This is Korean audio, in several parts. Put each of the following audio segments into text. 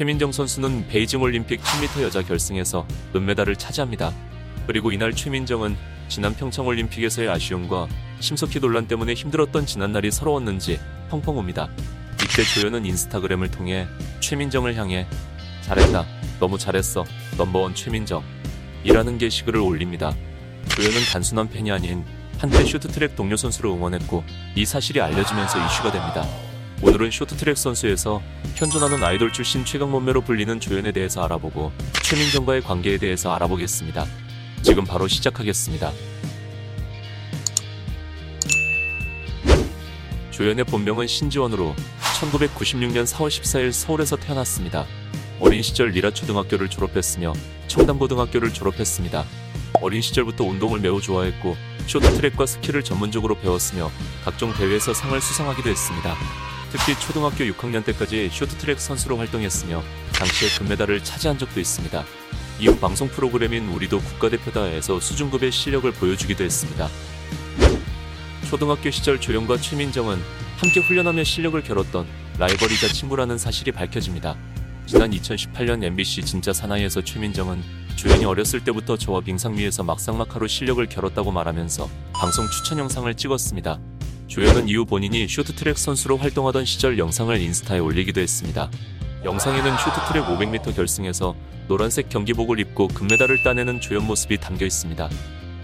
최민정 선수는 베이징 올림픽 1000m 여자 결승에서 은메달을 차지합니다. 그리고 이날 최민정은 지난 평창 올림픽에서의 아쉬움과 심석희 논란 때문에 힘들었던 지난날이 서러웠는지 펑펑 웁니다. 이때 조연은 인스타그램을 통해 최민정을 향해 잘했다. 너무 잘했어. 넘버원 최민정. 이라는 게시글을 올립니다. 조연은 단순한 팬이 아닌 한때 쇼트트랙 동료 선수를 응원했고 이 사실이 알려지면서 이슈가 됩니다. 오늘은 쇼트트랙 선수에서 현존하는 아이돌 출신 최강 몸매로 불리는 조연에 대해서 알아보고 최민정과의 관계에 대해서 알아보겠습니다. 지금 바로 시작하겠습니다. 조연의 본명은 신지원으로 1996년 4월 14일 서울에서 태어났습니다. 어린 시절 리라 초등학교를 졸업했으며 청담고등학교를 졸업했습니다. 어린 시절부터 운동을 매우 좋아했고 쇼트트랙과 스키를 전문적으로 배웠으며 각종 대회에서 상을 수상하기도 했습니다. 특히 초등학교 6학년 때까지 쇼트트랙 선수로 활동했으며 당시에 금메달을 차지한 적도 있습니다. 이후 방송 프로그램인 우리도 국가대표다에서 수준급의 실력을 보여주기도 했습니다. 초등학교 시절 조영과 최민정은 함께 훈련하며 실력을 겨뤘던 라이벌이자 친구라는 사실이 밝혀집니다. 지난 2018년 MBC 진짜 사나이에서 최민정은 조연이 어렸을 때부터 저와 빙상위에서 막상막하로 실력을 겨뤘다고 말하면서 방송 추천 영상을 찍었습니다. 조연은 이후 본인이 쇼트트랙 선수로 활동하던 시절 영상을 인스타에 올리기도 했습니다. 영상에는 쇼트트랙 500m 결승에서 노란색 경기복을 입고 금메달을 따내는 조연 모습이 담겨 있습니다.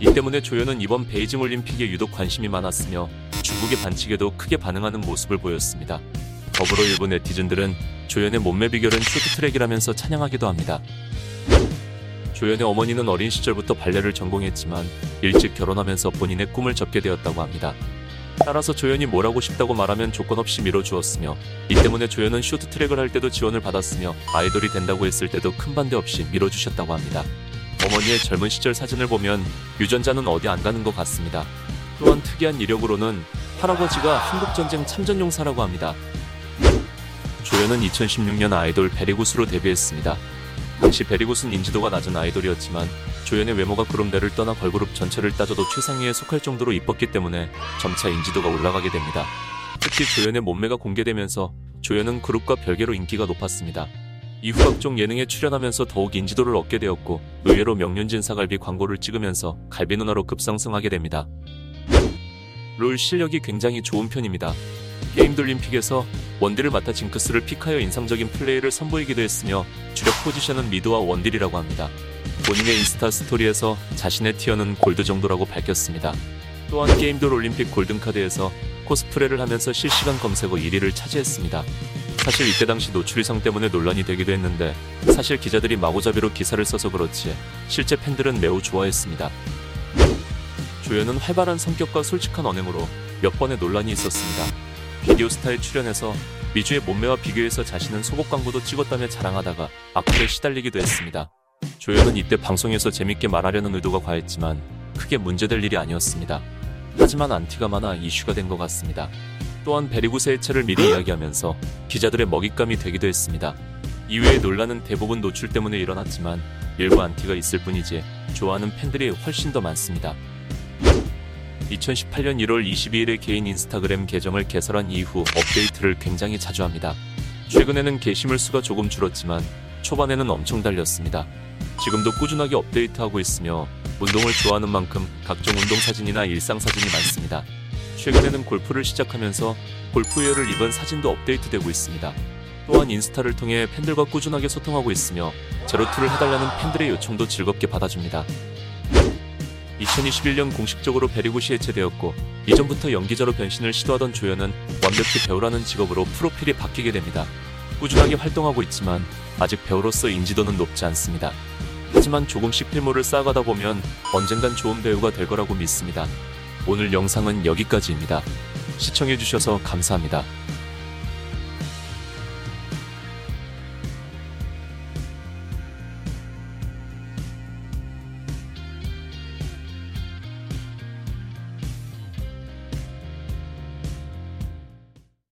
이 때문에 조연은 이번 베이징 올림픽에 유독 관심이 많았으며 중국의 반칙에도 크게 반응하는 모습을 보였습니다. 더불어 일본 네티즌들은 조연의 몸매 비결은 쇼트트랙이라면서 찬양하기도 합니다. 조연의 어머니는 어린 시절부터 발레를 전공했지만 일찍 결혼하면서 본인의 꿈을 접게 되었다고 합니다. 따라서 조연이 뭘 하고 싶다고 말하면 조건 없이 밀어주었으며 이 때문에 조연은 쇼트트랙을 할 때도 지원을 받았으며 아이돌이 된다고 했을 때도 큰 반대 없이 밀어주셨다고 합니다. 어머니의 젊은 시절 사진을 보면 유전자는 어디 안 가는 것 같습니다. 또한 특이한 이력으로는 할아버지가 한국전쟁 참전용사라고 합니다. 조연은 2016년 아이돌 베리구스로 데뷔했습니다. 당시 베리굿은 인지도가 낮은 아이돌이었지만 조연의 외모가 그룹대를 떠나 걸그룹 전체를 따져도 최상위에 속할 정도로 이뻤기 때문에 점차 인지도가 올라가게 됩니다. 특히 조연의 몸매가 공개되면서 조연은 그룹과 별개로 인기가 높았습니다. 이후 각종 예능에 출연하면서 더욱 인지도를 얻게 되었고 의외로 명륜진 사갈비 광고를 찍으면서 갈비 누나로 급상승하게 됩니다. 롤 실력이 굉장히 좋은 편입니다. 게임돌 올림픽에서 원딜을 맡아 징크스를 pick하여 인상적인 플레이를 선보이기도 했으며 주력 포지션은 mid와 원딜이라고 합니다. 본인의 인스타 스토리에서 자신의 tier는 골드 정도라고 밝혔습니다. 또한 게임돌 올림픽 골든카드에서 코스프레를 하면서 실시간 검색어 1위를 차지했습니다. 사실 이때 당시 노출 이상 때문에 논란이 되기도 했는데 사실 기자들이 마구잡이로 기사를 써서 그렇지 실제 팬들은 매우 좋아했습니다. 조연은 활발한 성격과 솔직한 언행으로 몇 번의 논란이 있었습니다. 비디오스타에 출연해서 미주의 몸매와 비교해서 자신은 속옷 광고도 찍었다며 자랑하다가 악플에 시달리기도 했습니다. 조연은 이때 방송에서 재밌게 말하려는 의도가 과했지만 크게 문제될 일이 아니었습니다. 하지만 안티가 많아 이슈가 된 것 같습니다. 또한 베리구스의 해체를 미리 이야기하면서 기자들의 먹잇감이 되기도 했습니다. 이외의 논란은 대부분 노출 때문에 일어났지만 일부 안티가 있을 뿐이지 좋아하는 팬들이 훨씬 더 많습니다. 2018년 1월 22일에 개인 인스타그램 계정을 개설한 이후 업데이트를 굉장히 자주 합니다. 최근에는 게시물 수가 조금 줄었지만 초반에는 엄청 달렸습니다. 지금도 꾸준하게 업데이트하고 있으며 운동을 좋아하는 만큼 각종 운동 사진이나 일상 사진이 많습니다. 최근에는 골프를 시작하면서 골프웨어를 입은 사진도 업데이트되고 있습니다. 또한 인스타를 통해 팬들과 꾸준하게 소통하고 있으며 제로투를 해달라는 팬들의 요청도 즐겁게 받아줍니다. 2021년 공식적으로 베리굿이 해체되었고 이전부터 연기자로 변신을 시도하던 조연은 완벽히 배우라는 직업으로 프로필이 바뀌게 됩니다. 꾸준하게 활동하고 있지만 아직 배우로서 인지도는 높지 않습니다. 하지만 조금씩 필모를 쌓아가다 보면 언젠간 좋은 배우가 될 거라고 믿습니다. 오늘 영상은 여기까지입니다. 시청해주셔서 감사합니다.